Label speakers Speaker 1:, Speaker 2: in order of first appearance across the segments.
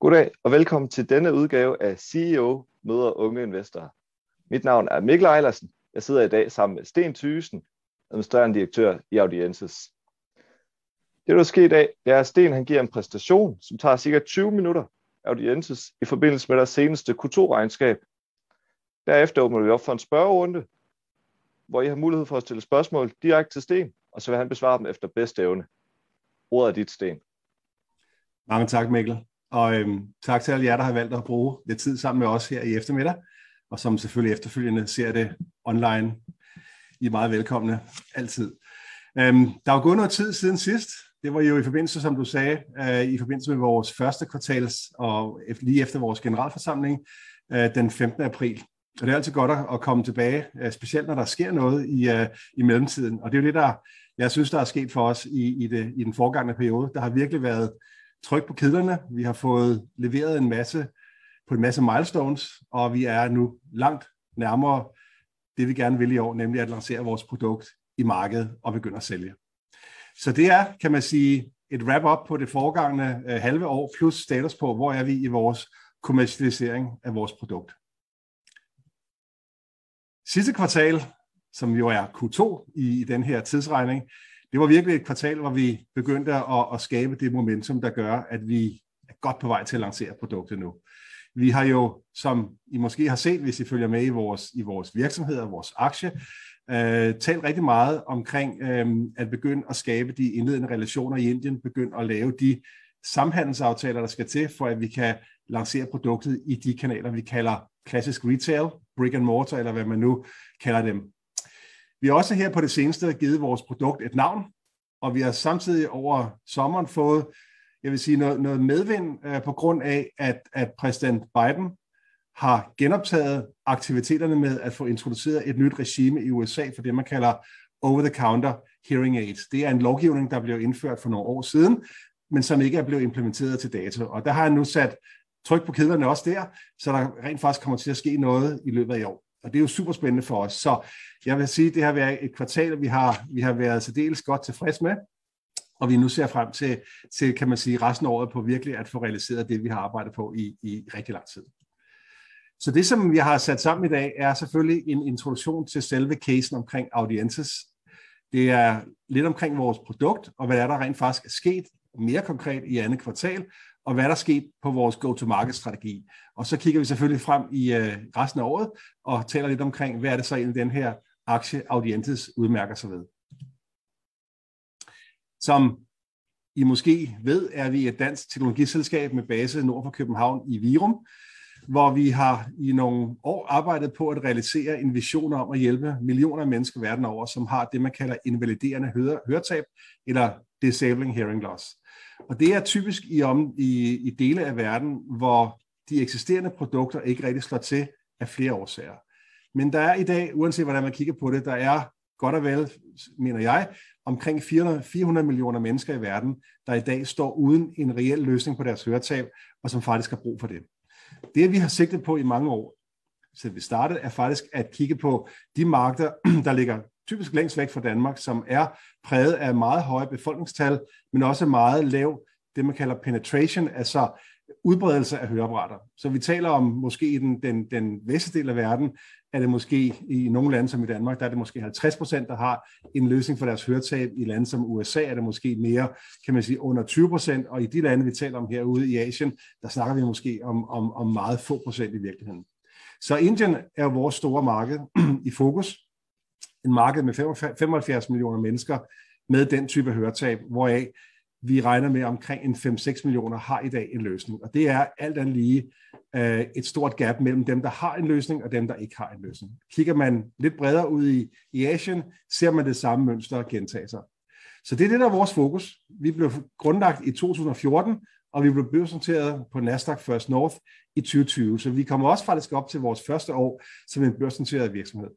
Speaker 1: Goddag og velkommen til denne udgave af CEO møder unge investorer. Mit navn er Mikkel Ejlersen. Jeg sidder i dag sammen med Sten Thysen, administrerende direktør i Audiences. Det, der sker i dag, det er, at Sten han giver en præstation, som tager cirka 20 minutter af Audiences i forbindelse med deres seneste Q2-regnskab. Derefter åbner vi op for en spørgerunde, hvor I har mulighed for at stille spørgsmål direkte til Sten, og så vil han besvare dem efter bedste evne. Ordet er dit, Sten.
Speaker 2: Mange tak, Mikkel. Og øhm, tak til alle jer, der har valgt at bruge lidt tid sammen med os her i eftermiddag, og som selvfølgelig efterfølgende ser det online. I er meget velkomne, altid. Øhm, der er gået noget tid siden sidst. Det var jo i forbindelse, som du sagde, øh, i forbindelse med vores første kvartals, og lige efter vores generalforsamling, øh, den 15. april. Og det er altid godt at komme tilbage, øh, specielt når der sker noget i, øh, i mellemtiden. Og det er jo det, der jeg synes, der er sket for os i, i, det, i den forgangne periode. Der har virkelig været tryk på kedlerne. Vi har fået leveret en masse på en masse milestones, og vi er nu langt nærmere det, vi gerne vil i år, nemlig at lancere vores produkt i markedet og begynde at sælge. Så det er, kan man sige, et wrap-up på det foregangne øh, halve år, plus status på, hvor er vi i vores kommercialisering af vores produkt. Sidste kvartal, som jo er Q2 i, i den her tidsregning, det var virkelig et kvartal, hvor vi begyndte at, at skabe det momentum, der gør, at vi er godt på vej til at lancere produktet nu. Vi har jo, som I måske har set, hvis I følger med i vores, i vores virksomheder, vores aktie, øh, talt rigtig meget omkring øh, at begynde at skabe de indledende relationer i Indien, begynde at lave de samhandelsaftaler, der skal til, for at vi kan lancere produktet i de kanaler, vi kalder klassisk retail, brick and mortar, eller hvad man nu kalder dem. Vi har også her på det seneste givet vores produkt et navn, og vi har samtidig over sommeren fået jeg vil sige, noget, noget medvind øh, på grund af, at, at præsident Biden har genoptaget aktiviteterne med at få introduceret et nyt regime i USA for det, man kalder over-the-counter hearing aids. Det er en lovgivning, der blev indført for nogle år siden, men som ikke er blevet implementeret til dato. Og der har han nu sat tryk på kedlerne også der, så der rent faktisk kommer til at ske noget i løbet af i år. Og det er jo super spændende for os. Så jeg vil sige, at det har været et kvartal, vi har, vi har været særdeles godt tilfreds med, og vi nu ser frem til, til, kan man sige, resten af året på virkelig at få realiseret det, vi har arbejdet på i, i rigtig lang tid. Så det, som vi har sat sammen i dag, er selvfølgelig en introduktion til selve casen omkring audiences. Det er lidt omkring vores produkt, og hvad er der rent faktisk er sket mere konkret i andet kvartal, og hvad der er sket på vores go-to-market-strategi. Og så kigger vi selvfølgelig frem i øh, resten af året, og taler lidt omkring, hvad er det så egentlig den her aktie Audientes udmærker sig ved. Som I måske ved, er vi et dansk teknologiselskab med base nord for København i Virum, hvor vi har i nogle år arbejdet på at realisere en vision om at hjælpe millioner af mennesker verden over, som har det, man kalder invaliderende høretab eller disabling hearing loss. Og det er typisk i, om, i, i dele af verden, hvor de eksisterende produkter ikke rigtig slår til af flere årsager. Men der er i dag, uanset hvordan man kigger på det, der er godt og vel, mener jeg, omkring 400, 400 millioner mennesker i verden, der i dag står uden en reel løsning på deres høretab, og som faktisk har brug for det. Det, vi har sigtet på i mange år, så vi startede, er faktisk at kigge på de markeder, der ligger typisk længst væk fra Danmark, som er præget af meget høje befolkningstal, men også meget lav, det man kalder penetration, altså udbredelse af høreapparater. Så vi taler om måske i den, den, den vestlige del af verden, er det måske i nogle lande som i Danmark, der er det måske 50 procent, der har en løsning for deres høretab. I lande som USA er det måske mere, kan man sige, under 20 procent, og i de lande, vi taler om herude i Asien, der snakker vi måske om, om, om meget få procent i virkeligheden. Så Indien er vores store marked i fokus. En marked med 75 millioner mennesker med den type høretab, hvoraf vi regner med omkring en 5-6 millioner har i dag en løsning. Og det er alt andet lige øh, et stort gap mellem dem, der har en løsning, og dem, der ikke har en løsning. Kigger man lidt bredere ud i, i Asien, ser man det samme mønster gentage sig. Så det er det, der er vores fokus. Vi blev grundlagt i 2014, og vi blev børsnoteret på Nasdaq First North i 2020. Så vi kommer også faktisk op til vores første år som en børsnoteret virksomhed.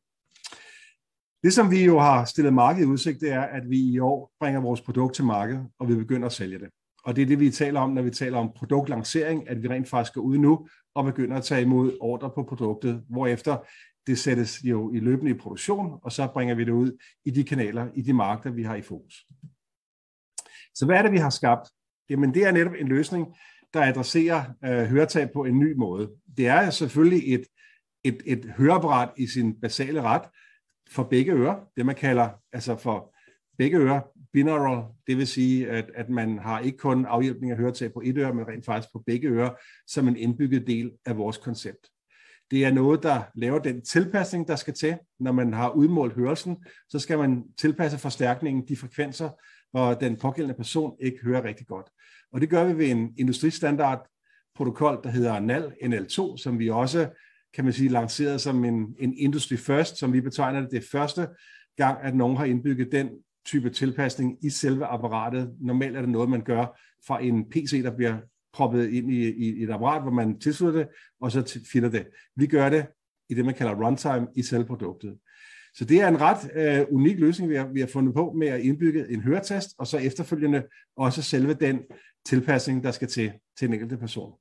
Speaker 2: Det, som vi jo har stillet markedet i udsigt, det er, at vi i år bringer vores produkt til markedet, og vi begynder at sælge det. Og det er det, vi taler om, når vi taler om produktlancering, at vi rent faktisk går ud nu og begynder at tage imod ordre på produktet, hvorefter det sættes jo i løbende i produktion, og så bringer vi det ud i de kanaler, i de markeder, vi har i fokus. Så hvad er det, vi har skabt? Jamen det er netop en løsning, der adresserer øh, høretab på en ny måde. Det er selvfølgelig et, et, et høreapparat i sin basale ret for begge ører, det man kalder altså for begge ører, binaural, det vil sige, at, at man har ikke kun afhjælpning af høretab på et øre, men rent faktisk på begge ører, som en indbygget del af vores koncept. Det er noget, der laver den tilpasning, der skal til. Når man har udmålt hørelsen, så skal man tilpasse forstærkningen, de frekvenser, hvor den pågældende person ikke hører rigtig godt. Og det gør vi ved en industristandard protokol, der hedder NAL, NL2, som vi også, kan man sige, lanceret som en, en industry first, som vi betegner det, det første gang, at nogen har indbygget den type tilpasning i selve apparatet. Normalt er det noget, man gør fra en PC, der bliver proppet ind i, i et apparat, hvor man tilslutter det, og så finder det. Vi gør det i det, man kalder runtime i selve produktet. Så det er en ret øh, unik løsning, vi har, vi har fundet på med at indbygge en høretest, og så efterfølgende også selve den tilpasning, der skal til til en enkelt person.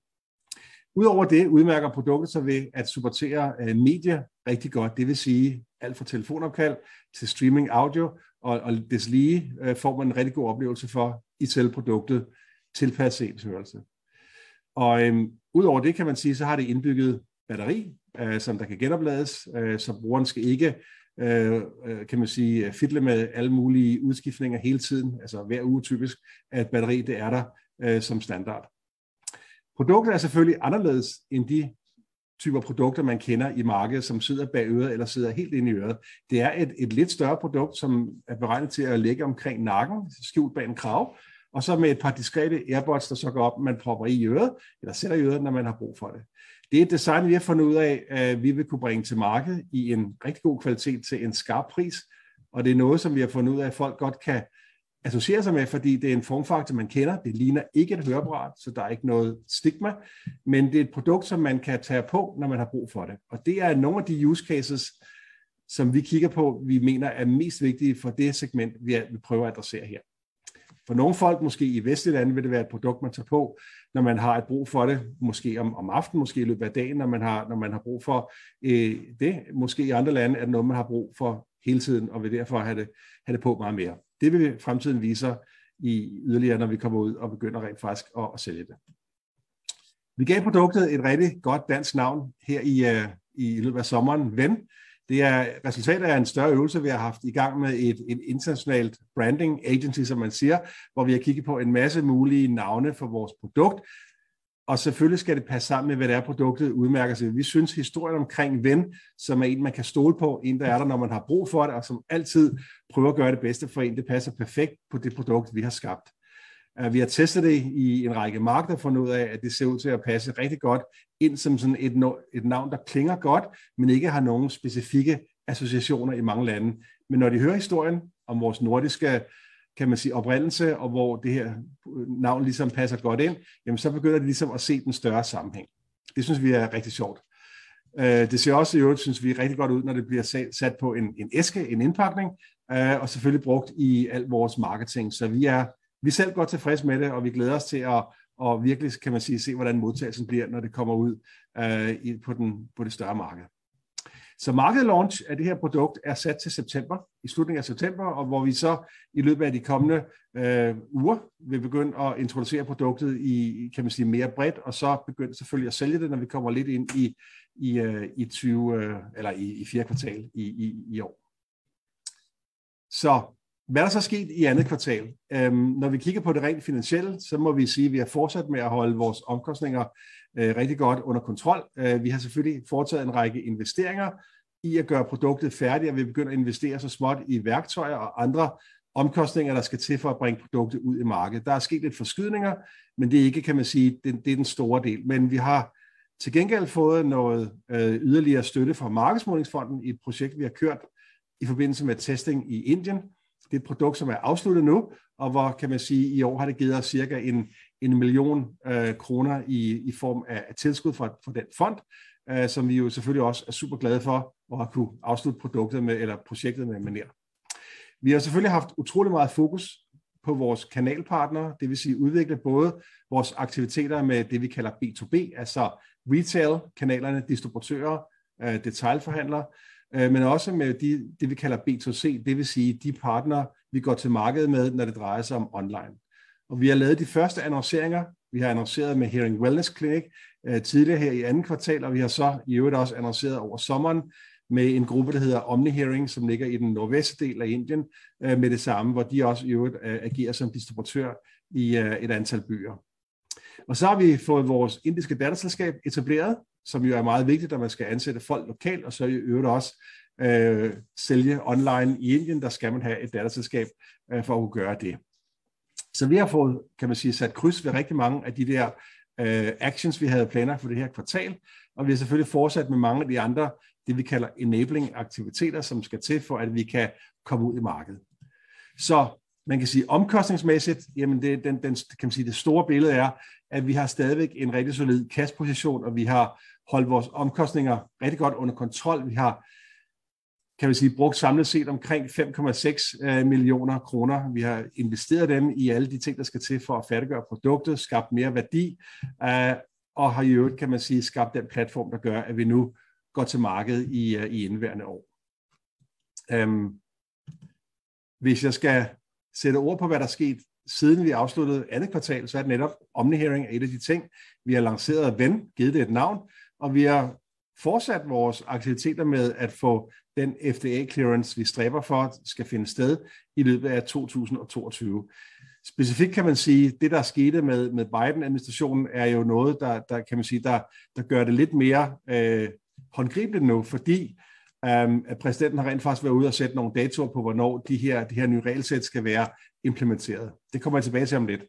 Speaker 2: Udover det udmærker produktet sig ved at supportere øh, medier rigtig godt, det vil sige alt fra telefonopkald til streaming audio, og, og deslige øh, får man en rigtig god oplevelse for i selve produktet tilpasset ens hørelse. Og øhm, udover det kan man sige, så har det indbygget batteri, øh, som der kan genoplades, øh, så brugeren skal ikke, øh, øh kan man sige, fiddle med alle mulige udskiftninger hele tiden, altså hver uge typisk, at batteri det er der øh, som standard. Produktet er selvfølgelig anderledes end de typer produkter, man kender i markedet, som sidder bag øret eller sidder helt inde i øret. Det er et, et lidt større produkt, som er beregnet til at ligge omkring nakken, skjult bag en krav, og så med et par diskrete airbots, der så går op, man propper i øret, eller sætter i øret, når man har brug for det. Det er et design, vi har fundet ud af, at vi vil kunne bringe til markedet i en rigtig god kvalitet til en skarp pris, og det er noget, som vi har fundet ud af, at folk godt kan associerer sig med, fordi det er en formfaktor, man kender. Det ligner ikke et høreapparat, så der er ikke noget stigma, men det er et produkt, som man kan tage på, når man har brug for det. Og det er nogle af de use cases, som vi kigger på, vi mener er mest vigtige for det segment, vi prøver at adressere her. For nogle folk, måske i vestlige lande, vil det være et produkt, man tager på, når man har et brug for det, måske om, om aftenen, måske i løbet af dagen, når man har, når man har brug for øh, det. Måske i andre lande er det noget, man har brug for hele tiden, og vil derfor have det, have det på meget mere. Det vil fremtiden vise i yderligere, når vi kommer ud og begynder rent faktisk at, at sælge det. Vi gav produktet et rigtig godt dansk navn her i, øh, i løbet af sommeren, Ven. Det er resultatet af en større øvelse, vi har haft i gang med et, et internationalt branding agency, som man siger, hvor vi har kigget på en masse mulige navne for vores produkt, og selvfølgelig skal det passe sammen med, hvad det er, produktet udmærker sig. Vi synes, historien omkring ven, som er en, man kan stole på, en, der er der, når man har brug for det, og som altid prøver at gøre det bedste for en, det passer perfekt på det produkt, vi har skabt. Øh, vi har testet det i en række markeder, og fundet ud af, at det ser ud til at passe rigtig godt ind som sådan et, et navn, der klinger godt, men ikke har nogen specifikke associationer i mange lande. Men når de hører historien om vores nordiske kan man sige, oprindelse, og hvor det her øh, navn ligesom passer godt ind, jamen så begynder de ligesom at se den større sammenhæng. Det synes vi er rigtig sjovt. Øh, det ser også i øvrigt, synes vi, rigtig godt ud, når det bliver sat på en, en æske, en indpakning, øh, og selvfølgelig brugt i al vores marketing. Så vi er, vi er selv godt tilfredse med det, og vi glæder os til at og virkelig, kan man sige, se, hvordan modtagelsen bliver, når det kommer ud øh, på, den, på det større marked. Så market launch af det her produkt er sat til september, i slutningen af september, og hvor vi så i løbet af de kommende øh, uger vil begynde at introducere produktet i, kan man sige, mere bredt, og så begynde selvfølgelig at sælge det, når vi kommer lidt ind i, i, øh, i 20, øh, eller i, i fjerde kvartal i, i, i år. Så hvad er der så sket i andet kvartal? Øhm, når vi kigger på det rent finansielle, så må vi sige, at vi har fortsat med at holde vores omkostninger øh, rigtig godt under kontrol. Øh, vi har selvfølgelig foretaget en række investeringer i at gøre produktet færdigt, og vi begynder at investere så småt i værktøjer og andre omkostninger, der skal til for at bringe produktet ud i markedet. Der er sket lidt forskydninger, men det er ikke, kan man sige, det, det er den store del. Men vi har til gengæld fået noget øh, yderligere støtte fra Markedsmålingsfonden i et projekt, vi har kørt i forbindelse med testing i Indien. Det er et produkt, som er afsluttet nu, og hvor kan man sige, i år har det givet os cirka en, en million øh, kroner i, i form af, af tilskud fra, fra den fond, øh, som vi jo selvfølgelig også er super glade for at have kunne afslutte produktet med, eller projektet med Maner. Vi har selvfølgelig haft utrolig meget fokus på vores kanalpartnere, det vil sige udvikle både vores aktiviteter med det, vi kalder B2B, altså retail-kanalerne, distributører, øh, detailforhandlere, øh, men også med de, det, vi kalder B2C, det vil sige de partnere, vi går til markedet med, når det drejer sig om online. Og vi har lavet de første annonceringer Vi har annonceret med Hearing Wellness Clinic øh, tidligere her i anden kvartal, og vi har så i øvrigt også annonceret over sommeren med en gruppe, der hedder Omni Hearing, som ligger i den nordvestlige del af Indien, øh, med det samme, hvor de også i øvrigt øh, agerer som distributør i øh, et antal byer. Og så har vi fået vores indiske datterselskab etableret, som jo er meget vigtigt, at man skal ansætte folk lokalt, og så i øvrigt også øh, sælge online i Indien, der skal man have et datterselskab øh, for at kunne gøre det. Så vi har fået, kan man sige, sat kryds ved rigtig mange af de der øh, actions, vi havde planer for det her kvartal, og vi har selvfølgelig fortsat med mange af de andre, det vi kalder enabling aktiviteter, som skal til for, at vi kan komme ud i markedet. Så man kan sige omkostningsmæssigt, jamen det, den, den, kan man sige, det store billede er, at vi har stadigvæk en rigtig solid kasseposition, og vi har holdt vores omkostninger rigtig godt under kontrol. Vi har kan vi sige, brugt samlet set omkring 5,6 øh, millioner kroner. Vi har investeret dem i alle de ting, der skal til for at færdiggøre produktet, skabt mere værdi, øh, og har i øvrigt, kan man sige, skabt den platform, der gør, at vi nu går til markedet i, øh, i indværende år. Øhm, hvis jeg skal sætte ord på, hvad der er sket siden vi afsluttede andet kvartal, så er det netop Omnihearing er et af de ting. Vi har lanceret Ven, givet det et navn, og vi har fortsat vores aktiviteter med at få den FDA-clearance, vi stræber for, skal finde sted i løbet af 2022. Specifikt kan man sige, det der skete med, med Biden-administrationen, er jo noget, der, der kan man sige, der, der gør det lidt mere øh, håndgribeligt nu, fordi um, at præsidenten har rent faktisk været ude og sætte nogle datoer på, hvornår de her, de her nye regelsæt skal være implementeret. Det kommer jeg tilbage til om lidt.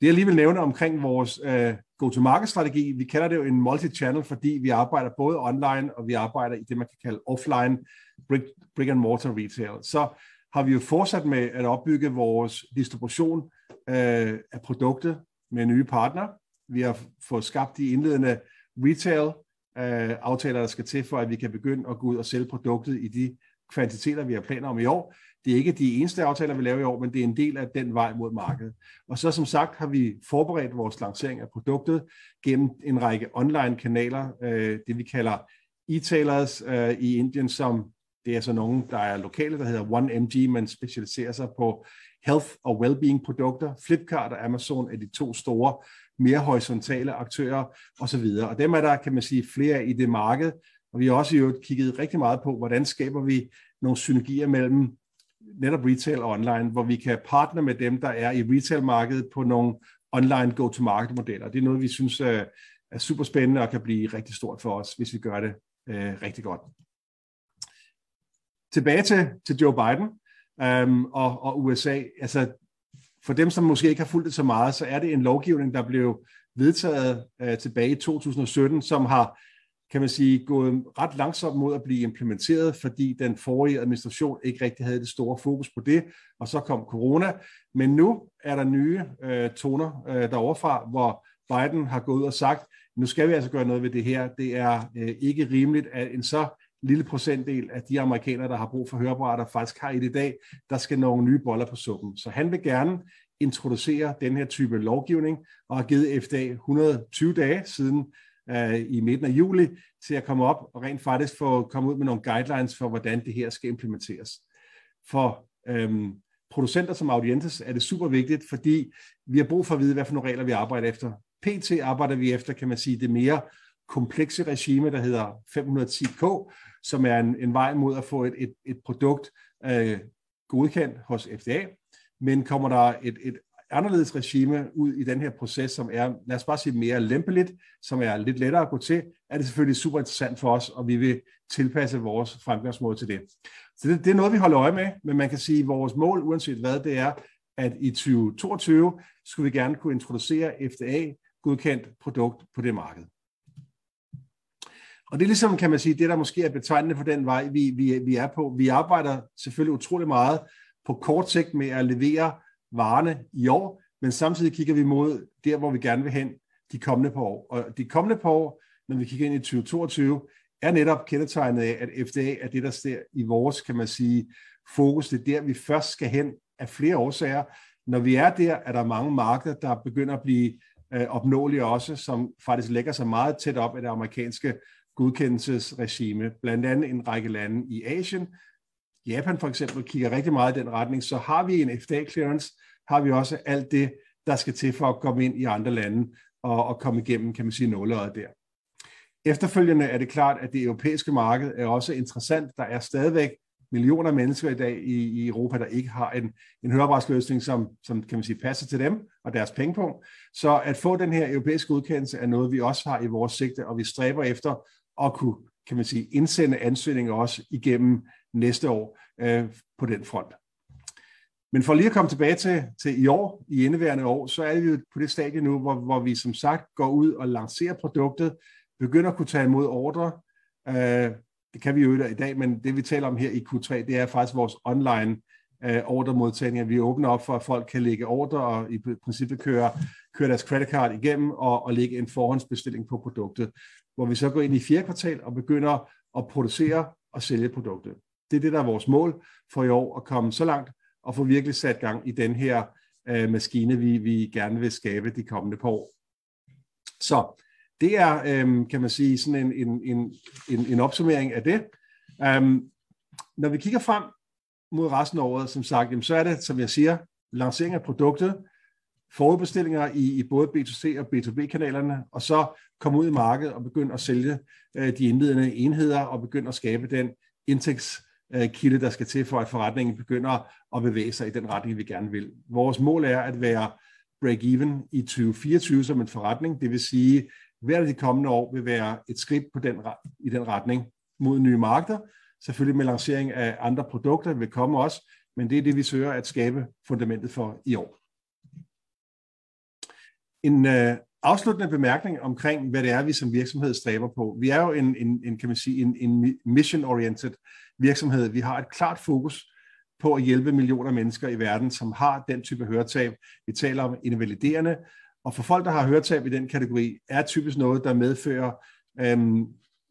Speaker 2: Det jeg lige vil nævne omkring vores øh, go-to-market-strategi, vi kalder det jo en multi-channel, fordi vi arbejder både online, og vi arbejder i det, man kan kalde offline brick, brick and mortar retail. Så har vi jo fortsat med at opbygge vores distribution øh, af produkter med nye partnere. Vi har fået skabt de indledende retail øh, aftaler, der skal til for, at vi kan begynde at gå ud og sælge produktet i de kvantiteter, vi har planer om i år. Det er ikke de eneste aftaler, vi laver i år, men det er en del af den vej mod markedet. Og så som sagt har vi forberedt vores lancering af produktet gennem en række online kanaler, øh, det vi kalder e-tailers øh, i Indien, som det er så nogen, der er lokale, der hedder 1MG, men specialiserer sig på health og well-being produkter. Flipkart og Amazon er de to store mere horisontale aktører osv. Og dem er der, kan man sige, flere i det marked, og vi har også jo kigget rigtig meget på, hvordan skaber vi nogle synergier mellem netop retail og online, hvor vi kan partner med dem, der er i retailmarkedet på nogle online go-to-market-modeller. Det er noget, vi synes øh, er super spændende og kan blive rigtig stort for os, hvis vi gør det øh, rigtig godt. Tilbage til, til Joe Biden øhm, og, og USA. Altså, for dem, som måske ikke har fulgt det så meget, så er det en lovgivning, der blev vedtaget øh, tilbage i 2017, som har, kan man sige, gået ret langsomt mod at blive implementeret, fordi den forrige administration ikke rigtig havde det store fokus på det, og så kom corona. Men nu er der nye øh, toner øh, deroverfra, hvor Biden har gået ud og sagt, nu skal vi altså gøre noget ved det her. Det er øh, ikke rimeligt, at en så lille procentdel af de amerikanere, der har brug for høreapparater, faktisk har i det i dag, der skal nogle nye boller på suppen. Så han vil gerne introducere den her type lovgivning, og har givet FDA 120 dage siden uh, i midten af juli til at komme op og rent faktisk få komme ud med nogle guidelines for, hvordan det her skal implementeres. For øhm, producenter som Audientes er det super vigtigt, fordi vi har brug for at vide, hvad for nogle regler vi arbejder efter. PT arbejder vi efter, kan man sige, det mere komplekse regime, der hedder 510K, som er en, en vej mod at få et, et, et produkt øh, godkendt hos FDA. Men kommer der et, et anderledes regime ud i den her proces, som er, lad os bare sige, mere lempeligt, som er lidt lettere at gå til, er det selvfølgelig super interessant for os, og vi vil tilpasse vores fremgangsmåde til det. Så det, det er noget, vi holder øje med, men man kan sige, at vores mål, uanset hvad det er, at i 2022 skulle vi gerne kunne introducere FDA-godkendt produkt på det marked. Og det er ligesom, kan man sige, det der måske er betegnende for den vej, vi, vi, vi er på. Vi arbejder selvfølgelig utrolig meget på kort sigt med at levere varerne i år, men samtidig kigger vi mod der, hvor vi gerne vil hen de kommende par år. Og de kommende par år, når vi kigger ind i 2022, er netop kendetegnet af, at FDA er det, der ser i vores, kan man sige, fokus. Det er der, vi først skal hen af flere årsager. Når vi er der, er der mange markeder, der begynder at blive øh, opnåelige også, som faktisk lægger sig meget tæt op af det amerikanske godkendelsesregime. Blandt andet en række lande i Asien, Japan for eksempel kigger rigtig meget i den retning, så har vi en FDA clearance, har vi også alt det der skal til for at komme ind i andre lande og, og komme igennem, kan man sige, nåleøjet der. Efterfølgende er det klart, at det europæiske marked er også interessant. Der er stadigvæk millioner af mennesker i dag i, i Europa, der ikke har en, en høreapparatsløsning, som, som kan man sige, passer til dem og deres pengepunkt. Så at få den her europæiske udkendelse er noget, vi også har i vores sigte, og vi stræber efter at kunne kan man sige, indsende ansøgninger også igennem næste år øh, på den front. Men for lige at komme tilbage til, til i år, i indeværende år, så er vi jo på det stadie nu, hvor, hvor vi som sagt går ud og lancerer produktet, begynder at kunne tage imod ordre. Øh, det kan vi jo i dag, men det vi taler om her i Q3, det er faktisk vores online øh, ordremodtagning. Vi åbner op for, at folk kan lægge ordre og i princippet køre, køre deres credit card igennem og, og lægge en forhåndsbestilling på produktet, hvor vi så går ind i fjerde kvartal og begynder at producere og sælge produktet. Det er det, der er vores mål for i år, at komme så langt og få virkelig sat gang i den her øh, maskine, vi, vi gerne vil skabe de kommende par år. Så det er, øhm, kan man sige, sådan en, en, en, en, en opsummering af det. Um, når vi kigger frem mod resten af året, som sagt, jamen, så er det, som jeg siger, lancering af produktet, forudbestillinger i, i både B2C og B2B-kanalerne, og så komme ud i markedet og begynde at sælge øh, de indledende enheder og begynde at skabe den indtægts Øh, kilde, der skal til for, at forretningen begynder at bevæge sig i den retning, vi gerne vil. Vores mål er at være break-even i 2024 som en forretning, det vil sige, hver af de kommende år vil være et skridt på den, i den retning mod nye markeder. Selvfølgelig med lancering af andre produkter vil komme også, men det er det, vi søger at skabe fundamentet for i år. En øh, afsluttende bemærkning omkring, hvad det er, vi som virksomhed stræber på. Vi er jo en, en, en kan man sige, en, en mission-oriented virksomhed. Vi har et klart fokus på at hjælpe millioner af mennesker i verden, som har den type høretab. Vi taler om invaliderende, og for folk, der har høretab i den kategori, er typisk noget, der medfører øhm,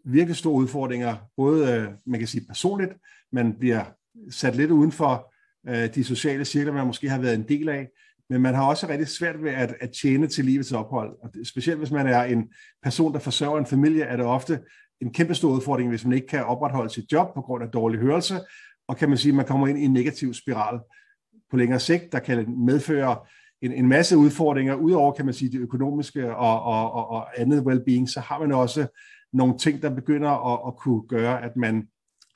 Speaker 2: virkelig store udfordringer, både, øh, man kan sige personligt, man bliver sat lidt uden for øh, de sociale cirkler, man måske har været en del af, men man har også rigtig svært ved at, at tjene til livets ophold. Og det, specielt hvis man er en person, der forsørger en familie, er det ofte en kæmpe stor udfordring, hvis man ikke kan opretholde sit job på grund af dårlig hørelse, og kan man sige, at man kommer ind i en negativ spiral på længere sigt, der kan medføre en, en masse udfordringer. Udover, kan man sige, det økonomiske og, og, og, og andet well-being, så har man også nogle ting, der begynder at, at kunne gøre, at man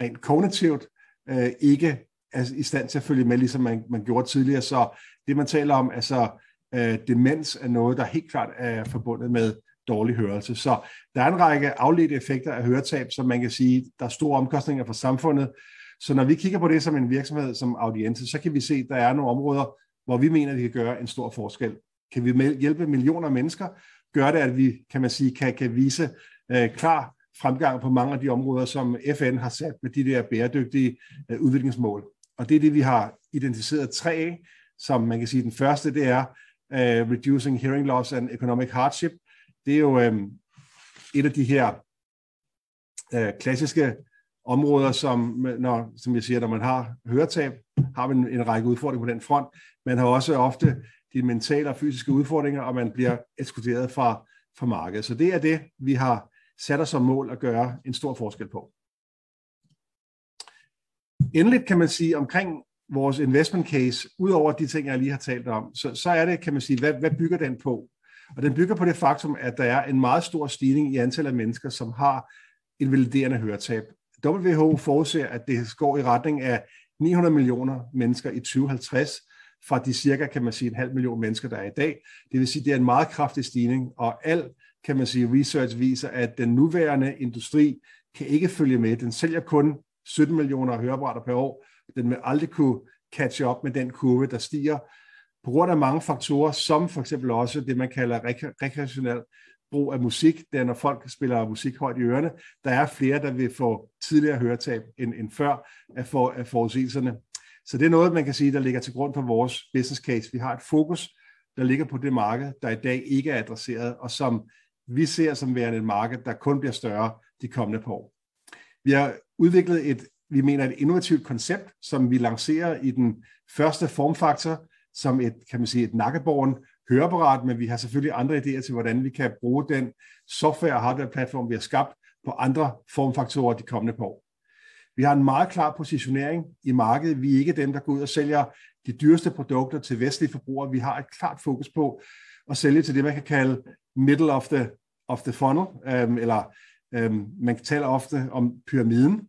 Speaker 2: rent kognitivt øh, ikke er i stand til at følge med, ligesom man, man gjorde tidligere. Så det, man taler om, altså øh, demens, er noget, der helt klart er forbundet med dårlig hørelse. Så der er en række afledte effekter af høretab, som man kan sige, der er store omkostninger for samfundet. Så når vi kigger på det som en virksomhed som audience, så kan vi se, at der er nogle områder, hvor vi mener, at vi kan gøre en stor forskel. Kan vi hjælpe millioner af mennesker, gør det, at vi, kan man sige, kan, kan vise øh, klar fremgang på mange af de områder, som FN har sat med de der bæredygtige øh, udviklingsmål. Og det er det, vi har identificeret tre af, som man kan sige, den første, det er uh, Reducing Hearing Loss and Economic Hardship. Det er jo um, et af de her uh, klassiske områder, som, når, som jeg siger, når man har høretab, har man en, række udfordringer på den front. Man har også ofte de mentale og fysiske udfordringer, og man bliver ekskluderet fra, fra markedet. Så det er det, vi har sat os som mål at gøre en stor forskel på. Endelig kan man sige omkring vores investment case, udover de ting, jeg lige har talt om, så, så er det, kan man sige, hvad, hvad bygger den på? Og den bygger på det faktum, at der er en meget stor stigning i antallet af mennesker, som har invaliderende høretab. WHO forudser, at det går i retning af 900 millioner mennesker i 2050, fra de cirka, kan man sige, en halv million mennesker, der er i dag. Det vil sige, det er en meget kraftig stigning, og al, kan man sige, research viser, at den nuværende industri kan ikke følge med. Den sælger kun 17 millioner høreapparater per år. Den vil aldrig kunne catch up med den kurve, der stiger på grund af mange faktorer, som for eksempel også det, man kalder rekreationel brug af musik, det er, når folk spiller musik højt i ørerne, der er flere, der vil få tidligere høretab end, end før af, for, af forudsigelserne. Så det er noget, man kan sige, der ligger til grund for vores business case. Vi har et fokus, der ligger på det marked, der i dag ikke er adresseret, og som vi ser som værende et marked, der kun bliver større de kommende par år. Vi har udviklet et, vi mener, et innovativt koncept, som vi lancerer i den første formfaktor, som et, kan man sige, et nakkeborgen høreapparat, men vi har selvfølgelig andre idéer til, hvordan vi kan bruge den software- og hardware-platform, vi har skabt på andre formfaktorer de kommende par år. Vi har en meget klar positionering i markedet. Vi er ikke dem, der går ud og sælger de dyreste produkter til vestlige forbrugere. Vi har et klart fokus på at sælge til det, man kan kalde middle of the, of the funnel, øhm, eller øhm, man taler ofte om pyramiden,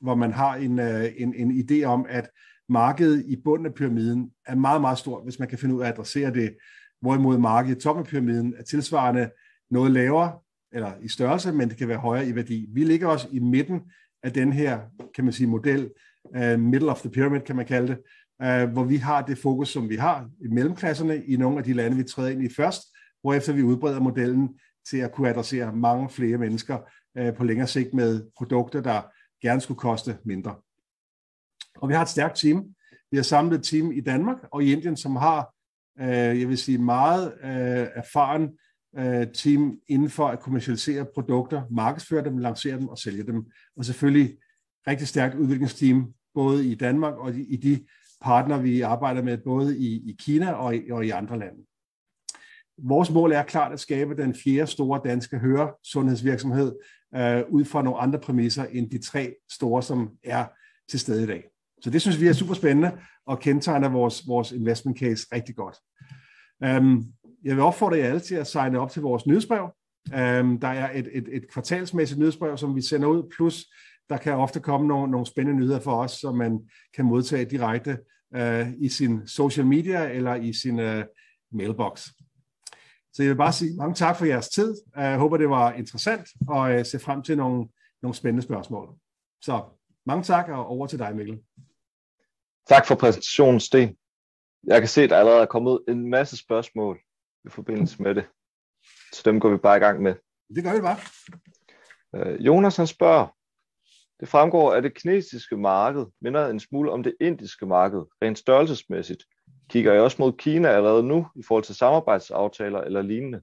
Speaker 2: hvor man har en, øh, en, en idé om, at markedet i bunden af pyramiden er meget, meget stort, hvis man kan finde ud af at adressere det, hvorimod markedet i toppen af pyramiden er tilsvarende noget lavere, eller i størrelse, men det kan være højere i værdi. Vi ligger også i midten af den her, kan man sige, model, uh, middle of the pyramid, kan man kalde det, uh, hvor vi har det fokus, som vi har i mellemklasserne i nogle af de lande, vi træder ind i først, hvorefter vi udbreder modellen til at kunne adressere mange flere mennesker uh, på længere sigt med produkter, der gerne skulle koste mindre. Og vi har et stærkt team. Vi har samlet et team i Danmark og i Indien, som har, øh, jeg vil sige, meget øh, erfaren øh, team inden for at kommercialisere produkter, markedsføre dem, lancere dem og sælge dem. Og selvfølgelig rigtig stærkt udviklingsteam, både i Danmark og i de partner, vi arbejder med, både i, i Kina og i, og i andre lande. Vores mål er klart at skabe den fjerde store danske høresundhedsvirksomhed øh, ud fra nogle andre præmisser end de tre store, som er til stede i dag. Så det synes vi er super spændende og kendetegner vores, vores investment case rigtig godt. Øhm, jeg vil opfordre jer alle til at signe op til vores nyhedsbrev. Øhm, der er et, et, et kvartalsmæssigt nyhedsbrev, som vi sender ud, plus der kan ofte komme nogle, nogle spændende nyheder for os, som man kan modtage direkte øh, i sin social media eller i sin øh, mailbox. Så jeg vil bare sige mange tak for jeres tid. Jeg håber, det var interessant, og jeg ser frem til nogle, nogle spændende spørgsmål. Så mange tak, og over til dig, Mikkel.
Speaker 1: Tak for præsentationen, Sten. Jeg kan se, at der allerede er kommet en masse spørgsmål i forbindelse med det. Så dem går vi bare i gang med.
Speaker 2: Det gør vi bare.
Speaker 1: Øh, Jonas han spørger, det fremgår, at det kinesiske marked minder en smule om det indiske marked, rent størrelsesmæssigt. Kigger I også mod Kina allerede nu i forhold til samarbejdsaftaler eller lignende?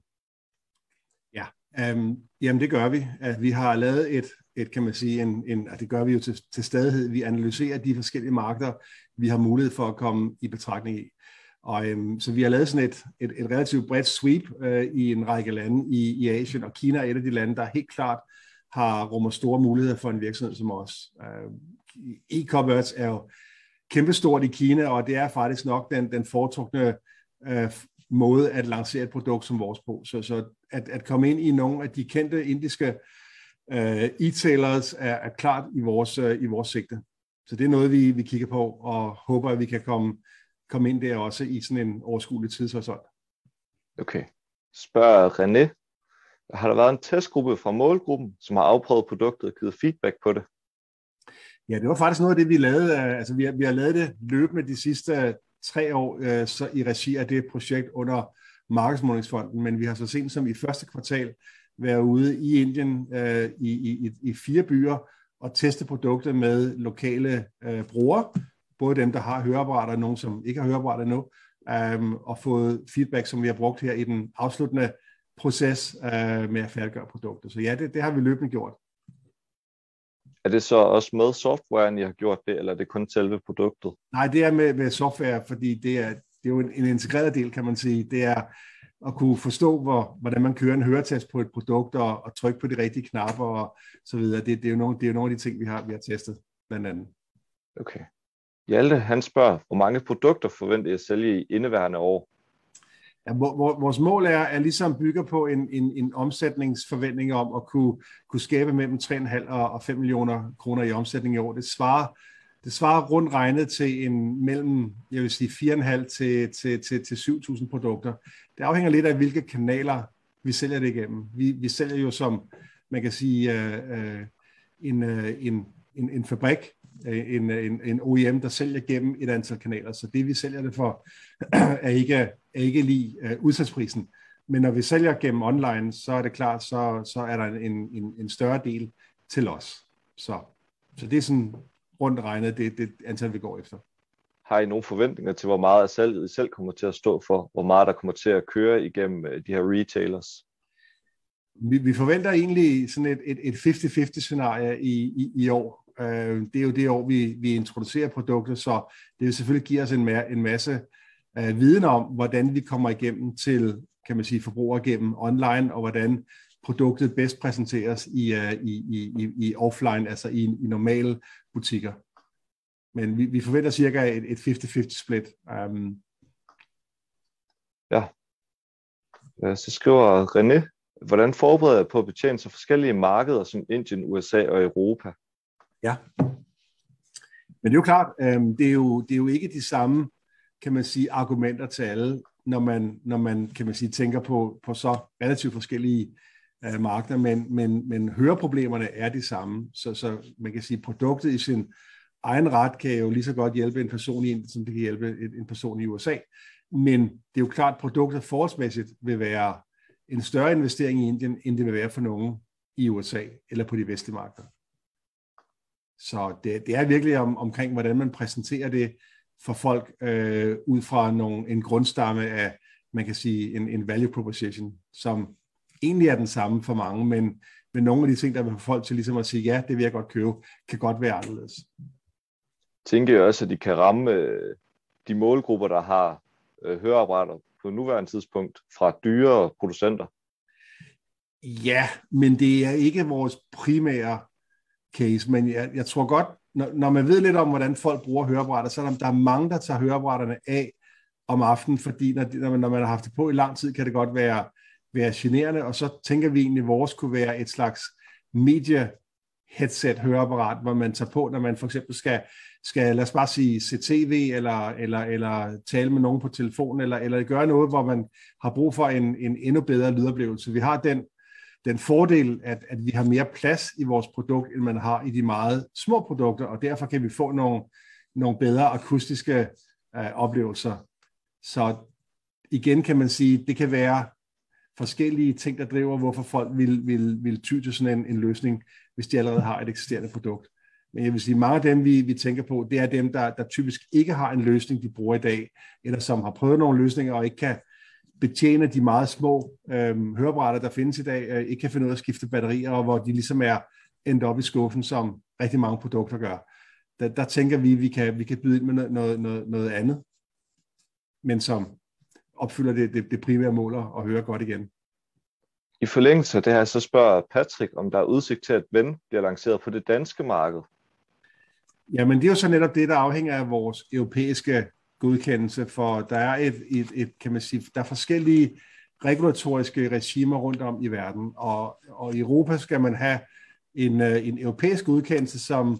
Speaker 2: Ja, øhm, jamen det gør vi. At vi har lavet et, et kan man sige, en, en, og det gør vi jo til, til stadighed. Vi analyserer de forskellige markeder, vi har mulighed for at komme i betragtning i. Og, øhm, så vi har lavet sådan et, et, et relativt bredt sweep øh, i en række lande i, i Asien, og Kina er et af de lande, der helt klart har rummer store muligheder for en virksomhed som os. Øh, e-commerce er jo kæmpestort i Kina, og det er faktisk nok den, den foretrukne øh, måde at lancere et produkt som vores på. Så, så at, at komme ind i nogle af de kendte indiske øh, e-tailers er, er klart i vores, øh, i vores sigte. Så det er noget, vi, vi kigger på, og håber, at vi kan komme, komme ind der også i sådan en overskuelig tidshorisont.
Speaker 1: Okay. Spørger René, har der været en testgruppe fra målgruppen, som har afprøvet produktet og givet feedback på det?
Speaker 2: Ja, det var faktisk noget af det, vi lavede. Øh, altså, vi har, vi har lavet det løbende de sidste øh, tre år øh, så i regi af det projekt under Markedsmålingsfonden, men vi har så sent som i første kvartal været ude i Indien øh, i, i, i fire byer og teste produkter med lokale øh, brugere, både dem, der har høreapparater og nogen, som ikke har høreapparater endnu, øh, og fået feedback, som vi har brugt her i den afsluttende proces øh, med at færdiggøre produkter. Så ja, det, det har vi løbende gjort.
Speaker 1: Er det så også med softwaren, I har gjort det, eller er det kun selve produktet?
Speaker 2: Nej, det er med, med software, fordi det er, det er jo en, en integreret del, kan man sige. Det er at kunne forstå, hvor, hvordan man kører en høretest på et produkt, og, og trykke på de rigtige knapper, og så videre. Det, det, er jo nogle, det er jo nogle af de ting, vi har, vi har testet, blandt andet.
Speaker 1: Okay. Hjalte, han spørger, hvor mange produkter forventer I at sælge i indeværende år?
Speaker 2: Ja, vores mål er, at ligesom bygger på en, en, en omsætningsforventning om at kunne, kunne skabe mellem 3,5 og 5 millioner kroner i omsætning i år. Det svarer, det svarer rundt regnet til en mellem, jeg vil sige, 4,5 til, til, til, til 7.000 produkter. Det afhænger lidt af, hvilke kanaler vi sælger det igennem. Vi, vi sælger jo som, man kan sige, øh, øh en, øh, en, en, en fabrik, øh, en, en, en OEM, der sælger gennem et antal kanaler. Så det, vi sælger det for, er ikke, ikke lige uh, udsatsprisen. Men når vi sælger gennem online, så er det klart, så, så er der en, en, en større del til os. Så, så det er sådan rundt regnet det, det antal, vi går efter.
Speaker 1: Har I nogle forventninger til, hvor meget af salget I selv kommer til at stå for? Hvor meget der kommer til at køre igennem de her retailers?
Speaker 2: Vi, vi forventer egentlig sådan et, et, et 50-50 scenarie i, i, i år. Øh, det er jo det år, vi, vi introducerer produktet, så det vil selvfølgelig give os en, en masse øh, viden om, hvordan vi kommer igennem til, kan man sige, forbrugere gennem online, og hvordan produktet bedst præsenteres i, uh, i, i, i offline, altså i, i normale butikker. Men vi, vi forventer cirka et, et 50-50 split. Um,
Speaker 1: ja. Så skriver René, hvordan forbereder jeg på at betjene så forskellige markeder som Indien, USA og Europa?
Speaker 2: Ja, men det er jo klart, øh, det, er jo, det er jo ikke de samme, kan man sige, argumenter til alle, når man, når man kan man sige, tænker på, på så relativt forskellige øh, markeder, men, men, men høreproblemerne er de samme. Så, så man kan sige, produktet i sin egen ret kan jo lige så godt hjælpe en person i Indien, som det kan hjælpe en person i USA. Men det er jo klart, at produktet forholdsmæssigt vil være en større investering i Indien, end det vil være for nogen i USA eller på de vestlige markeder. Så det, det er virkelig om, omkring, hvordan man præsenterer det for folk øh, ud fra nogle, en grundstamme af, man kan sige, en, en value proposition, som egentlig er den samme for mange, men, men nogle af de ting, der vil få folk til ligesom at sige, ja, det vil jeg godt købe, kan godt være anderledes.
Speaker 1: Tænker jeg også, at de kan ramme øh, de målgrupper, der har øh, høreapparater på nuværende tidspunkt fra dyre producenter?
Speaker 2: Ja, men det er ikke vores primære case, men jeg, jeg tror godt, når, når man ved lidt om, hvordan folk bruger høreapparater, så er der, der er mange, der tager høreapparaterne af om aftenen, fordi når, når, man, når man har haft det på i lang tid, kan det godt være, være generende, og så tænker vi egentlig, at vores kunne være et slags medie headset høreapparat, hvor man tager på, når man for eksempel skal, skal lad os bare sige, se tv, eller, eller, eller tale med nogen på telefon, eller, eller gøre noget, hvor man har brug for en, en endnu bedre lydoplevelse. Vi har den den fordel, at, at vi har mere plads i vores produkt, end man har i de meget små produkter, og derfor kan vi få nogle, nogle bedre akustiske øh, oplevelser. Så igen kan man sige, det kan være forskellige ting, der driver, hvorfor folk vil, vil, vil ty til sådan en, en løsning, hvis de allerede har et eksisterende produkt. Men jeg vil sige, mange af dem, vi, vi tænker på, det er dem, der, der typisk ikke har en løsning, de bruger i dag, eller som har prøvet nogle løsninger og ikke kan, betjene de meget små øh, høreapparater, der findes i dag, øh, ikke kan finde ud af at skifte batterier, og hvor de ligesom er endt op i skuffen, som rigtig mange produkter gør. Der, der tænker vi, at vi kan, vi kan byde ind med noget, noget, noget, noget andet, men som opfylder det, det, det primære mål at høre godt igen.
Speaker 1: I forlængelse af det her, så spørger Patrick, om der er udsigt til, at Ven bliver lanceret på det danske marked.
Speaker 2: Jamen, det er jo så netop det, der afhænger af vores europæiske godkendelse, for der er et, et, et kan man sige, der er forskellige regulatoriske regimer rundt om i verden, og, og i Europa skal man have en, øh, en europæisk godkendelse, som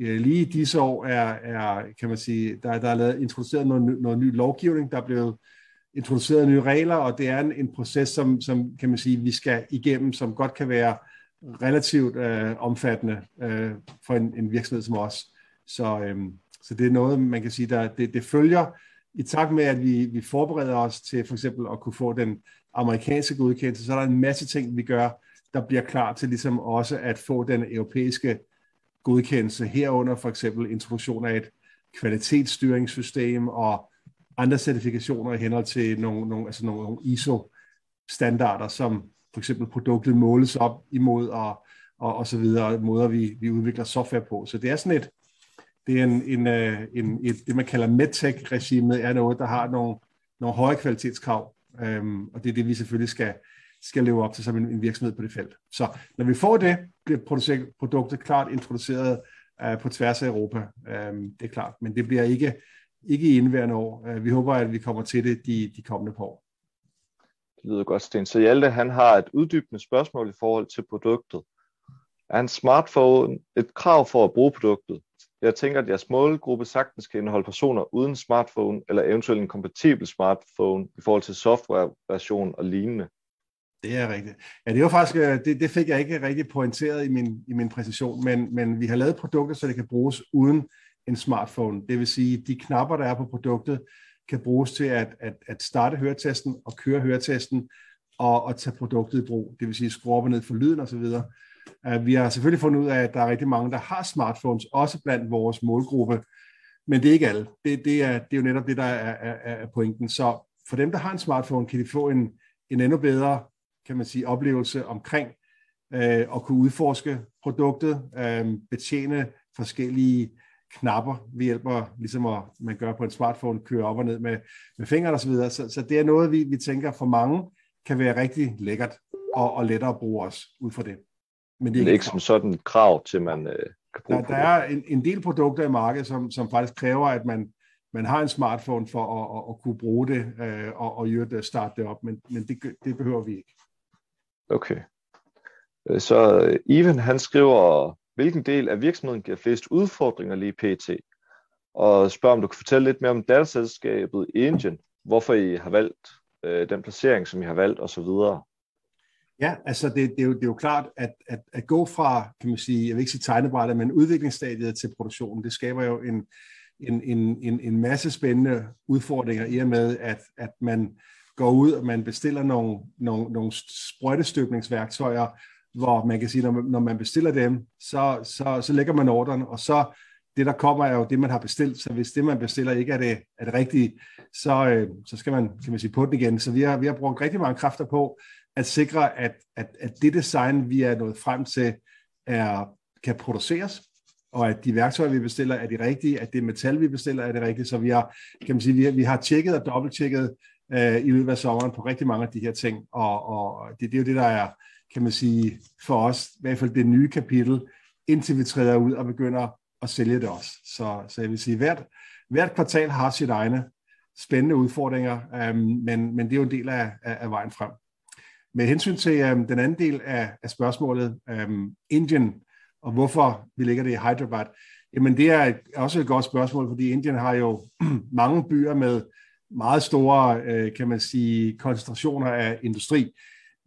Speaker 2: øh, lige i disse år er, er kan man sige, der, der er lavet, introduceret noget, noget ny lovgivning, der er blevet introduceret nye regler, og det er en, en proces, som, som kan man sige, vi skal igennem, som godt kan være relativt øh, omfattende øh, for en, en virksomhed som os. Så, øh, så det er noget, man kan sige, der det, det følger i takt med, at vi, vi forbereder os til for eksempel at kunne få den amerikanske godkendelse, så er der en masse ting, vi gør, der bliver klar til ligesom også at få den europæiske godkendelse herunder for eksempel introduktion af et kvalitetsstyringssystem og andre certifikationer i henhold til nogle, nogle, altså nogle, ISO-standarder, som for eksempel produktet måles op imod og, og, og så videre, måder vi, vi udvikler software på. Så det er sådan et, det er en, en, øh, en, et, det, man kalder medtech-regimet, er noget, der har nogle, nogle høje kvalitetskrav, øhm, og det er det, vi selvfølgelig skal, skal leve op til som en, en virksomhed på det felt. Så når vi får det, bliver produktet klart introduceret øh, på tværs af Europa. øhm, det er klart, men det bliver ikke, ikke i indværende år. Øh, vi håber, at vi kommer til det de, de kommende par år.
Speaker 1: Det lyder godt, Sten. Så Hjalte, han har et uddybende spørgsmål i forhold til produktet. Er en smartphone et krav for at bruge produktet? Jeg tænker, at jeres målgruppe sagtens kan indeholde personer uden smartphone, eller eventuelt en kompatibel smartphone i forhold til softwareversion og lignende.
Speaker 2: Det er rigtigt. Ja, det var faktisk, øh, det, det fik jeg ikke rigtig pointeret i min, i min præsentation, men, men vi har lavet produkter, så det kan bruges uden en smartphone. Det vil sige, de knapper, der er på produktet, kan bruges til at, at, at starte høretesten og køre høretesten og, og tage produktet i brug. Det vil sige, skrue op og ned for lyden osv. Vi har selvfølgelig fundet ud af, at der er rigtig mange, der har smartphones, også blandt vores målgruppe, men det er ikke alle. Det, det, er, det er jo netop det, der er, er, er pointen. Så for dem, der har en smartphone, kan de få en, en endnu bedre kan man sige, oplevelse omkring øh, at kunne udforske produktet, øh, betjene forskellige knapper ved hjælp af, ligesom at man gør på en smartphone, køre op og ned med, med fingrene og så videre. Så, så det er noget, vi, vi tænker for mange kan være rigtig lækkert. og, og lettere at bruge os ud fra det.
Speaker 1: Men det er ikke, ikke som sådan et krav til, man øh, kan bruge
Speaker 2: der, der er en, en del produkter i markedet, som, som faktisk kræver, at man, man har en smartphone for at, at, at kunne bruge det øh, og, og det, starte det op, men, men det, det behøver vi ikke.
Speaker 1: Okay. Øh, så øh, Ivan han skriver, hvilken del af virksomheden giver flest udfordringer lige pt. Og spørger, om du kan fortælle lidt mere om dataselskabet Engine, hvorfor I har valgt øh, den placering, som I har valgt osv.
Speaker 2: Ja, altså det, det, er, jo, det er jo klart, at, at, at gå fra, kan man sige, jeg vil ikke sige tegnebrættet, men udviklingsstadiet til produktionen, det skaber jo en, en, en, en, en masse spændende udfordringer i og med, at, at man går ud og man bestiller nogle, nogle, nogle sprøjtestøbningsværktøjer, hvor man kan sige, når man, når man bestiller dem, så, så, så lægger man ordren, og så det, der kommer, er jo det, man har bestilt. Så hvis det, man bestiller, ikke er det, er det rigtige, så, øh, så skal man, kan man sige, på den igen. Så vi har, vi har brugt rigtig mange kræfter på at sikre, at, at, at det design, vi er nået frem til, er, kan produceres, og at de værktøjer, vi bestiller, er de rigtige, at det metal, vi bestiller, er det rigtige. Så vi har, kan man sige, vi har, vi har tjekket og dobbelttjekket øh, i løbet af sommeren på rigtig mange af de her ting, og, og det, det er jo det, der er, kan man sige, for os, i hvert fald det nye kapitel, indtil vi træder ud og begynder at sælge det også. Så, så jeg vil sige, hvert, hvert kvartal har sit egne spændende udfordringer, øhm, men, men det er jo en del af, af, af vejen frem. Med hensyn til øhm, den anden del af, af spørgsmålet, øhm, Indien, og hvorfor vi ligger det i Hyderabad, jamen det er også et godt spørgsmål, fordi Indien har jo mange byer med meget store, øh, kan man sige, koncentrationer af industri.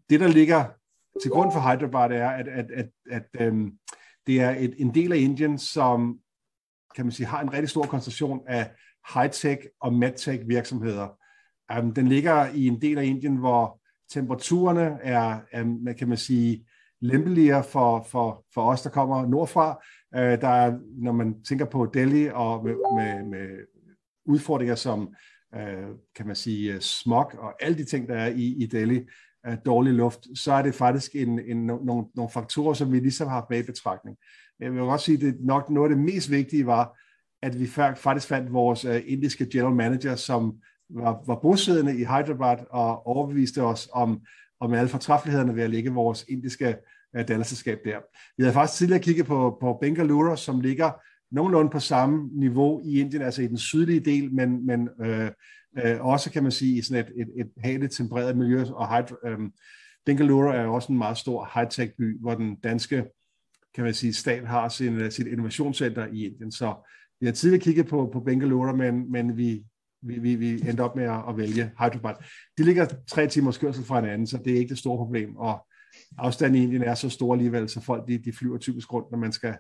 Speaker 2: Det, der ligger til grund for Hyderabad, er, at, at, at, at øhm, det er et, en del af Indien, som kan man sige, har en rigtig stor koncentration af high-tech og medtech virksomheder. Um, den ligger i en del af Indien, hvor temperaturerne er, er kan man sige, lempeligere for, for, for os, der kommer nordfra. Øh, der er, når man tænker på Delhi og med, med, med udfordringer som, øh, kan man sige, øh, smog og alle de ting, der er i, i Delhi, af dårlig luft, så er det faktisk en, en, nogle, nogle faktorer, som vi ligesom har haft med i betragtning. Jeg vil også sige, at det nok noget af det mest vigtige var, at vi faktisk fandt vores øh, indiske general manager, som var, var bosiddende i Hyderabad og overbeviste os om, om alle fortræffelighederne ved at lægge vores indiske øh, uh, datterselskab der. Vi havde faktisk tidligere kigget på, på Bengaluru, som ligger nogenlunde på samme niveau i Indien, altså i den sydlige del, men, men øh, Øh, også kan man sige i sådan et, et, et haligt tempereret miljø, og hydro, øh, Bengaluru er jo også en meget stor high-tech by, hvor den danske kan man sige, stat har sin, øh, sit innovationscenter i Indien. Så vi har tidligere kigget på, på Bengaluru, men, men vi, vi, vi, vi endte op med at, at vælge Hyderabad. De ligger tre timers kørsel fra hinanden, så det er ikke det store problem. Og afstanden i Indien er så stor alligevel, så folk de, de flyver typisk rundt, når man skal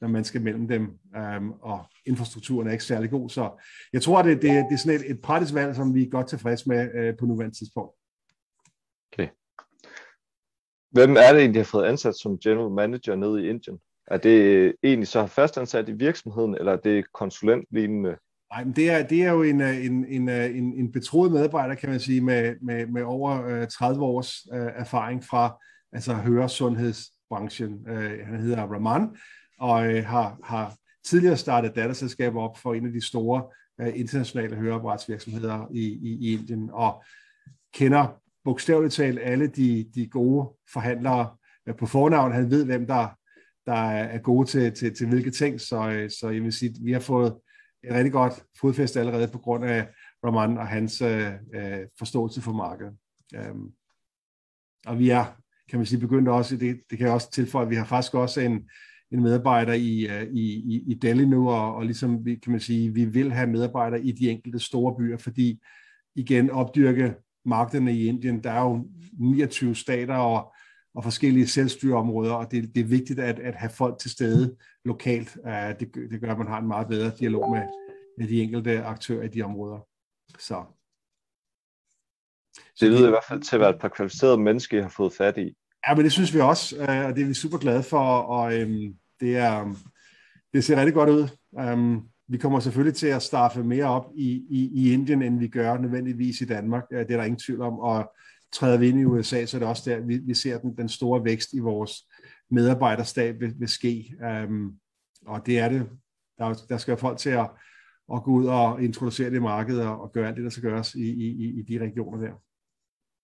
Speaker 2: når man skal mellem dem, øhm, og infrastrukturen er ikke særlig god. Så jeg tror, det, det, det er sådan et, et praktisk valg, som vi er godt tilfredse med øh, på nuværende tidspunkt.
Speaker 1: Okay. Hvem er det egentlig, der har fået ansat som general manager nede i Indien? Er det øh, egentlig så fastansat i virksomheden, eller er det konsulentlignende?
Speaker 2: Nej, men det er, det er jo en, øh, en, en, øh, en, en betroet medarbejder, kan man sige, med, med, med over øh, 30 års uh, erfaring fra altså høresundhedsbranchen. Uh, han hedder Raman, og øh, har, har tidligere startet datterselskaber op for en af de store øh, internationale høreapparatsvirksomheder i, i, i Indien, og kender bogstaveligt talt alle de, de gode forhandlere øh, på fornavn. Han ved, hvem der, der er gode til, til, til hvilke ting, så, øh, så jeg vil sige, at vi har fået et rigtig godt fodfæste allerede på grund af Raman og hans øh, øh, forståelse for markedet. Øhm, og vi er, kan man sige, begyndt også, det, det kan jeg også tilføje, at vi har faktisk også en, en medarbejder i, øh, i, i, i Delhi nu, og, og ligesom kan man sige, vi vil have medarbejdere i de enkelte store byer, fordi igen opdyrke markederne i Indien, der er jo 29 stater og, og forskellige selvstyreområder, og det, det er vigtigt at, at have folk til stede lokalt. Uh, det, det gør, at man har en meget bedre dialog med, med de enkelte aktører i de områder. Så.
Speaker 1: Det lyder i hvert fald til at være et par kvalificerede mennesker, I har fået fat i.
Speaker 2: Ja, men det synes vi også, øh, og det er vi super glade for, og øhm, det, er, det ser rigtig godt ud. Um, vi kommer selvfølgelig til at starte mere op i, i, i Indien, end vi gør nødvendigvis i Danmark. Det er der ingen tvivl om, og træder vi ind i USA, så er det også der, vi, vi ser den, den store vækst i vores medarbejderstab vil, vil ske. Um, og det er det. Der, der skal folk til at, at gå ud og introducere det i markedet og, og gøre alt det, der skal gøres i, i, i de regioner der.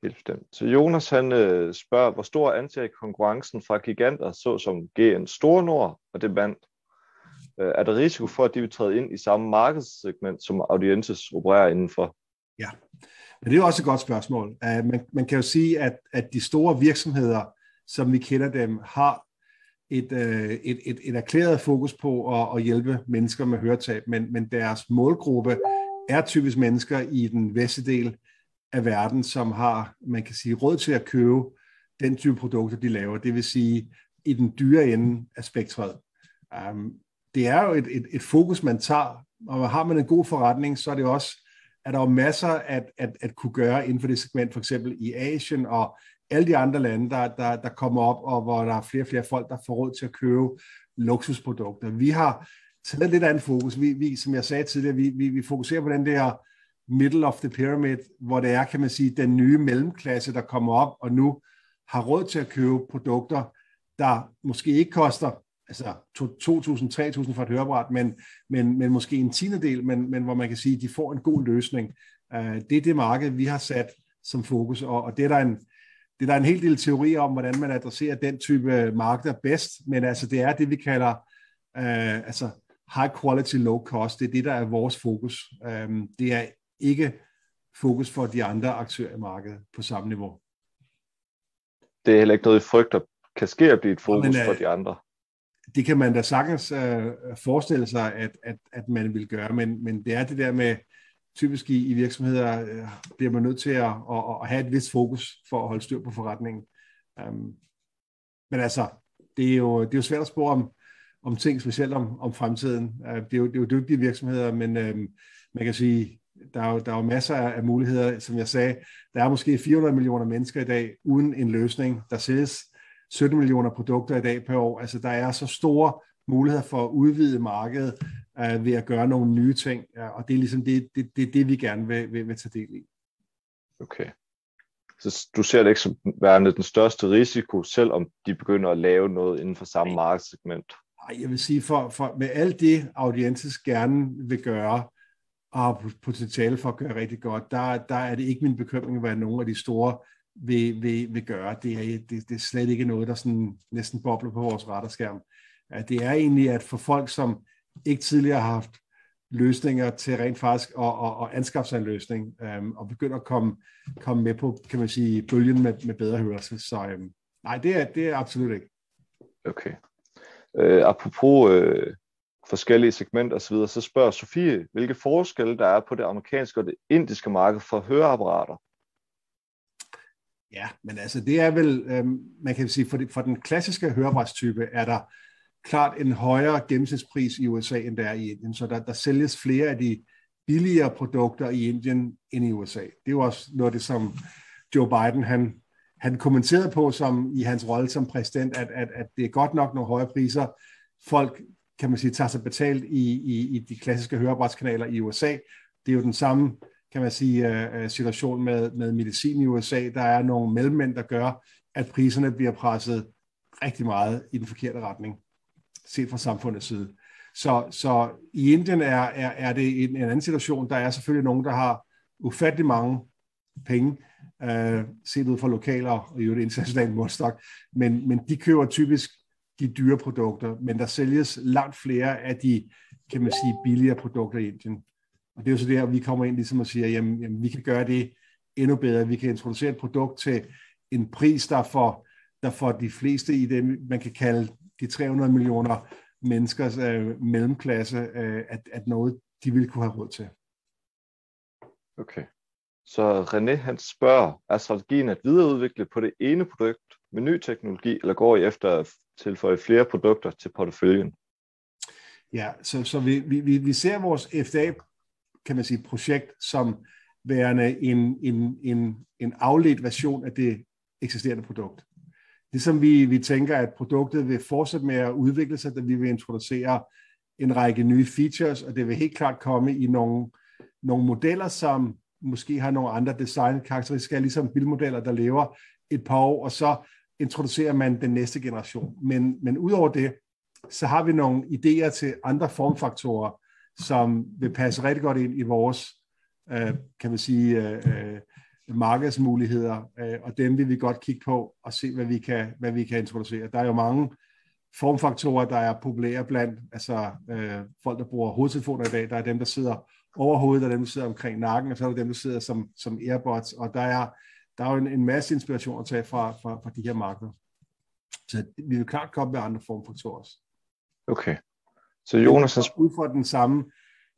Speaker 1: Helt bestemt. Så Jonas han øh, spørger, hvor stor anser konkurrencen fra giganter, såsom GN Store Nord og Demand? Øh, er der risiko for, at de vil træde ind i samme markedssegment, som Audientes opererer indenfor?
Speaker 2: Ja, men det er også et godt spørgsmål. Uh, man, man kan jo sige, at, at de store virksomheder, som vi kender dem, har et, uh, et, et, et erklæret fokus på at, at hjælpe mennesker med høretab, men, men deres målgruppe er typisk mennesker i den vestlige del af verden, som har, man kan sige, råd til at købe den type produkter, de laver. Det vil sige, i den dyre ende af spektret. Um, det er jo et, et, et fokus, man tager, og har man en god forretning, så er det også, er der er masser at, at, at kunne gøre inden for det segment, for eksempel i Asien og alle de andre lande, der, der, der kommer op, og hvor der er flere og flere folk, der får råd til at købe luksusprodukter. Vi har taget lidt andet fokus. Vi, vi, som jeg sagde tidligere, vi, vi, vi fokuserer på den der middle of the pyramid, hvor det er, kan man sige, den nye mellemklasse, der kommer op og nu har råd til at købe produkter, der måske ikke koster altså 2.000-3.000 for et høreapparat, men, men, men måske en tiende del, men, men hvor man kan sige, at de får en god løsning. Uh, det er det marked, vi har sat som fokus, og, og det er der en, det er der en hel del teori om, hvordan man adresserer den type markeder bedst, men altså det er det, vi kalder uh, altså high quality, low cost. Det er det, der er vores fokus. Um, det er ikke fokus for de andre aktører i markedet på samme niveau.
Speaker 1: Det er heller ikke noget, I frygter kan ske at blive et fokus men, for de andre
Speaker 2: det kan man da sagtens øh, forestille sig, at, at, at man vil gøre, men, men det er det der med, typisk i, i virksomheder øh, bliver man nødt til at, at, at have et vist fokus for at holde styr på forretningen. Um, men altså, det er, jo, det er jo svært at spore om, om ting, specielt om, om fremtiden. Uh, det, er jo, det er jo dygtige virksomheder, men øh, man kan sige, der er, jo, der er jo masser af muligheder. Som jeg sagde, der er måske 400 millioner mennesker i dag uden en løsning. Der sælges 17 millioner produkter i dag per år. Altså der er så store muligheder for at udvide markedet uh, ved at gøre nogle nye ting, og det er ligesom det, det, det, det vi gerne vil, vil, vil tage del i.
Speaker 1: Okay. Så du ser det ikke som værende den største risiko, selvom de begynder at lave noget inden for samme markedssegment?
Speaker 2: Nej, jeg vil sige, for, for med alt det, audiences gerne vil gøre, og har potentiale for at gøre rigtig godt, der, der er det ikke min bekymring, hvad nogle af de store vil, vil, vil gøre. Det er, det, det er slet ikke noget, der sådan næsten bobler på vores radarskærm. Det er egentlig, at for folk, som ikke tidligere har haft løsninger til rent faktisk at, at, at anskaffe sig en løsning, øhm, og begynde at komme, komme med på, kan man sige, bølgen med, med bedre hørelse. Så øhm, nej, det er, det er absolut ikke.
Speaker 1: Okay. Øh, apropos øh, forskellige segmenter osv., så spørger Sofie, hvilke forskelle der er på det amerikanske og det indiske marked for høreapparater?
Speaker 2: Ja, men altså det er vel, øhm, man kan sige, for, det, for den klassiske hørebrætstype er der klart en højere gennemsnitspris i USA, end der er i Indien. Så der, der sælges flere af de billigere produkter i Indien end i USA. Det er jo også noget af det, som Joe Biden han, han kommenterede på som i hans rolle som præsident, at, at, at det er godt nok nogle høje priser. Folk, kan man sige, tager sig betalt i, i, i de klassiske hørebrætskanaler i USA. Det er jo den samme kan man sige, øh, øh, situation med, med medicin i USA. Der er nogle mellemmænd, der gør, at priserne bliver presset rigtig meget i den forkerte retning, set fra samfundets side. Så, så i Indien er, er, er det en, en anden situation. Der er selvfølgelig nogen, der har ufattelig mange penge, øh, set ud fra lokaler og i øvrigt internationale målstok, men, men de køber typisk de dyre produkter, men der sælges langt flere af de, kan man sige, billigere produkter i Indien. Og det er jo så der, vi kommer ind ligesom og siger, jamen, jamen vi kan gøre det endnu bedre. Vi kan introducere et produkt til en pris, der får, der får de fleste i det, man kan kalde de 300 millioner menneskers øh, mellemklasse, øh, at, at noget, de vil kunne have råd til.
Speaker 1: Okay. Så René han spørger, er strategien at videreudvikle på det ene produkt med ny teknologi, eller går I efter at tilføje flere produkter til porteføljen?
Speaker 2: Ja, så, så vi, vi, vi ser vores FDA kan man sige, projekt som værende en, en, en, en afledt version af det eksisterende produkt. Ligesom vi, vi tænker, at produktet vil fortsætte med at udvikle sig, da vi vil introducere en række nye features, og det vil helt klart komme i nogle, nogle modeller, som måske har nogle andre designkarakteristikker, ligesom bilmodeller, der lever et par år, og så introducerer man den næste generation. Men, men udover det, så har vi nogle idéer til andre formfaktorer, som vil passe rigtig godt ind i vores, øh, kan man sige, øh, øh, markedsmuligheder, øh, og dem vil vi godt kigge på og se, hvad vi kan, hvad vi kan introducere. Der er jo mange formfaktorer, der er populære blandt altså, øh, folk, der bruger hovedtelefoner i dag. Der er dem, der sidder over hovedet, der er dem, der sidder omkring nakken, og så er der dem, der sidder som, som earbuds, og der er, der er jo en, en masse inspiration at tage fra, fra, fra de her markeder. Så vi vil klart komme med andre formfaktorer også.
Speaker 1: Okay. Så Jonas...
Speaker 2: Ud fra den samme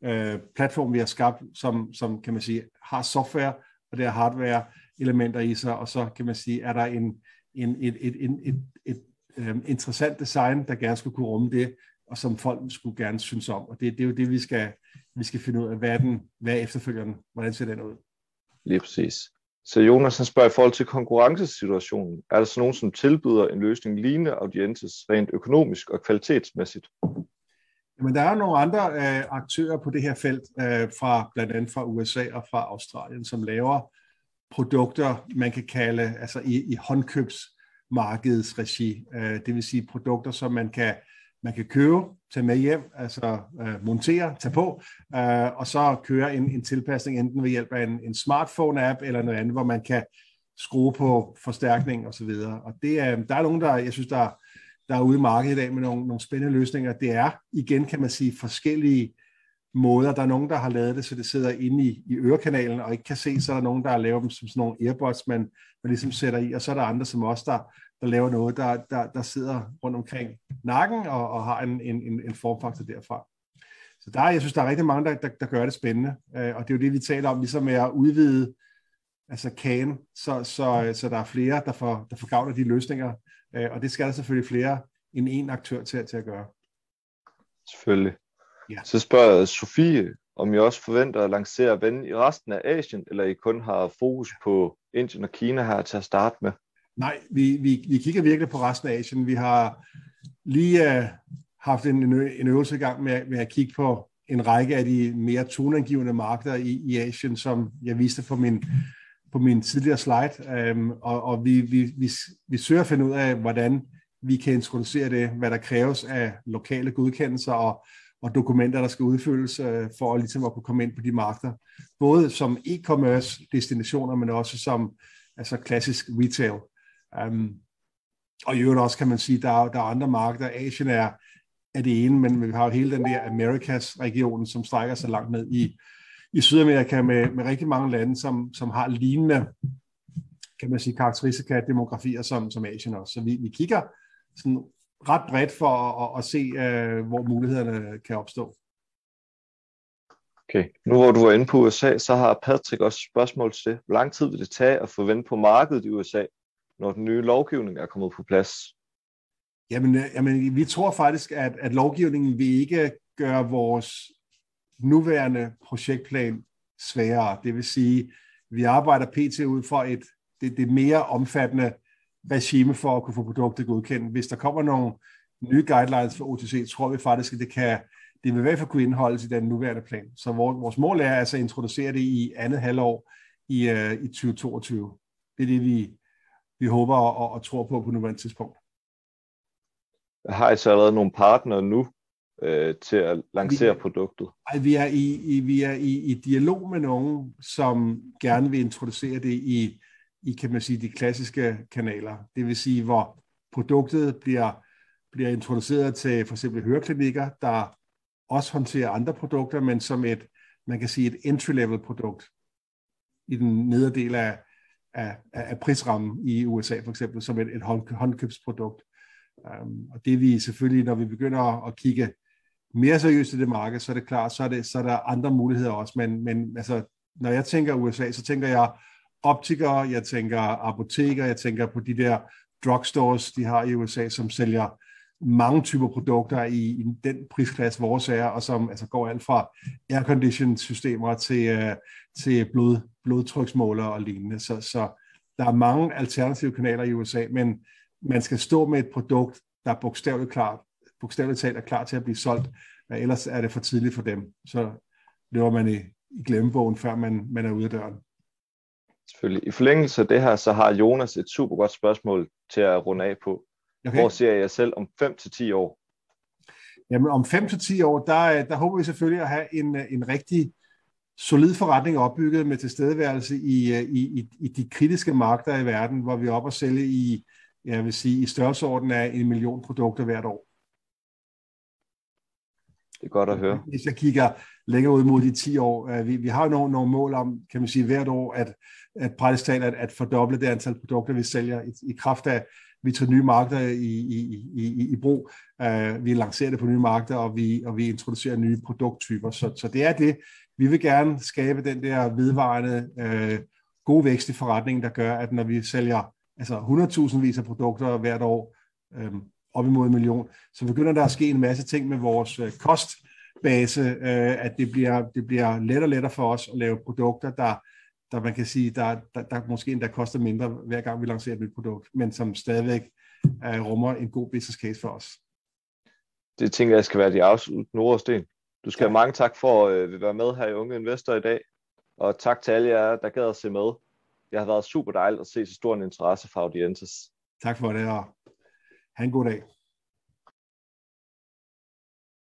Speaker 2: øh, platform, vi har skabt, som, som kan man sige, har software, og det har hardware elementer i sig, og så kan man sige, er der en, en, et, et, et, et, et øh, interessant design, der gerne skulle kunne rumme det, og som folk skulle gerne synes om. Og det, det er jo det, vi skal, vi skal finde ud af, hvad er, den, hvad er efterfølgeren, hvordan ser den ud.
Speaker 1: Lige præcis. Så Jonas han spørger i forhold til konkurrencesituationen, er der så nogen, som tilbyder en løsning lignende audiences rent økonomisk og kvalitetsmæssigt?
Speaker 2: Jamen, der er nogle andre øh, aktører på det her felt, øh, fra blandt andet fra USA og fra Australien, som laver produkter, man kan kalde altså i, i håndkøbsmarkedets regi. Øh, det vil sige produkter, som man kan man kan købe, tage med hjem, altså øh, montere, tage på, øh, og så køre en, en tilpasning enten ved hjælp af en, en smartphone-app eller noget andet, hvor man kan skrue på forstærkning og så videre. Og det er, der er nogen, der, jeg synes, der, der er ude i markedet i dag med nogle, nogle spændende løsninger. Det er, igen kan man sige, forskellige måder. Der er nogen, der har lavet det, så det sidder inde i, i ørekanalen og ikke kan se, så er der nogen, der har lavet dem som sådan nogle earbuds, man, man ligesom sætter i, og så er der andre som også, der, der laver noget, der, der, der sidder rundt omkring nakken og, og har en, en, en formfaktor derfra. Så der, jeg synes, der er rigtig mange, der, der, der gør det spændende, øh, og det er jo det, vi taler om, ligesom med at udvide altså kagen, så, så, så der er flere, der får, der får gavn af de løsninger, øh, og det skal der selvfølgelig flere end en aktør til, til at gøre.
Speaker 1: Selvfølgelig. Ja. Så spørger Sofie, om I også forventer at lancere ven i resten af Asien, eller I kun har fokus på Indien og Kina her til at starte med?
Speaker 2: Nej, vi, vi, vi kigger virkelig på resten af Asien. Vi har lige uh, haft en, en øvelse i gang med, med at kigge på en række af de mere toneangivende markeder i, i Asien, som jeg viste på min, på min tidligere slide. øhm, og og vi, vi, vi, vi søger at finde ud af, hvordan vi kan introducere det, hvad der kræves af lokale godkendelser og, og dokumenter, der skal udfyldes øh, for at, ligesom at kunne komme ind på de markeder. Både som e-commerce destinationer, men også som altså klassisk retail. Um, og i øvrigt også kan man sige, der er, der er andre markeder. Asien er, er det ene, men vi har jo hele den der Americas regionen som strækker sig langt ned i, i Sydamerika med, med rigtig mange lande, som, som har lignende kan man sige, karakteristika demografier som, som Asien også. Så vi, vi kigger sådan ret bredt for at, at, at se, uh, hvor mulighederne kan opstå.
Speaker 1: Okay, nu hvor du var inde på USA, så har Patrick også spørgsmål til, hvor lang tid vil det tage at få vendt på markedet i USA, når den nye lovgivning er kommet på plads?
Speaker 2: Jamen, øh, jamen vi tror faktisk, at, at lovgivningen vil ikke gøre vores nuværende projektplan sværere. Det vil sige, vi arbejder pt. ud for et det, det mere omfattende regime for at kunne få produktet godkendt. Hvis der kommer nogle nye guidelines for OTC, tror vi faktisk, at det kan det vil i hvert fald kunne indeholdes i den nuværende plan. Så vores mål er altså at introducere det i andet halvår i, uh, i 2022. Det er det, vi, vi håber og, og tror på på nuværende tidspunkt.
Speaker 1: Har I så allerede nogle partnere nu øh, til at lancere vi, produktet?
Speaker 2: Ej, vi er, i, i, vi er i, i dialog med nogen, som gerne vil introducere det i, i kan man sige, de klassiske kanaler. Det vil sige, hvor produktet bliver, bliver introduceret til for eksempel høreklinikker, der også håndterer andre produkter, men som et, man kan sige, et entry-level produkt i den nedre del af, af, af prisrammen i USA, for eksempel, som et, et hånd, håndkøbsprodukt. Um, og det er vi selvfølgelig, når vi begynder at, at kigge mere seriøst i det marked, så er det klart, så er, det, så er der andre muligheder også, men, men altså, når jeg tænker USA, så tænker jeg optikere, jeg tænker apoteker, jeg tænker på de der drugstores, de har i USA, som sælger mange typer produkter i, i den prisklasse, vores er, og som altså går alt fra aircondition systemer til, øh, til blod, blodtryksmåler og lignende. Så, så der er mange alternative kanaler i USA, men man skal stå med et produkt, der er bogstaveligt, klart, bogstaveligt talt er klar til at blive solgt, ellers er det for tidligt for dem. Så løber man i, i glemmebogen, før man, man er ude af døren.
Speaker 1: Selvfølgelig. I forlængelse af det her, så har Jonas et super godt spørgsmål til at runde af på. Okay. Hvor ser jeg selv om 5-10 år?
Speaker 2: Jamen om 5-10 år, der, der håber vi selvfølgelig at have en, en rigtig solid forretning opbygget med tilstedeværelse i, i, i, i de kritiske markeder i verden, hvor vi er oppe og sælge i, jeg vil sige, i størrelsesorden af en million produkter hvert år.
Speaker 1: Det er godt at høre.
Speaker 2: Hvis jeg kigger længere ud mod de 10 år, øh, vi, vi har jo nogle, nogle mål om, kan man sige, hvert år, at, at praktisk at, at fordoble det antal produkter, vi sælger i, i kraft af, vi tager nye markeder i, i, i, i brug, uh, vi lancerer det på nye markeder, og vi, og vi introducerer nye produkttyper. Så, så det er det. Vi vil gerne skabe den der vedvarende øh, uh, gode vækst i forretningen, der gør, at når vi sælger altså 100.000 vis af produkter hvert år, um, op imod en million, så begynder der at ske en masse ting med vores uh, kostbase, uh, at det bliver, det bliver let og lettere for os at lave produkter, der, der man kan sige, der, der, der måske endda koster mindre, hver gang vi lancerer et nyt produkt, men som stadigvæk uh, rummer en god business case for os.
Speaker 1: Det tænker jeg skal være de afsluttende ord, Sten. Du skal ja. have mange tak for at være med her i Unge Investor i dag, og tak til alle jer, der gad at se med. Det har været super dejligt at se så stor en interesse fra audiences.
Speaker 2: Tak for det, og have en god dag.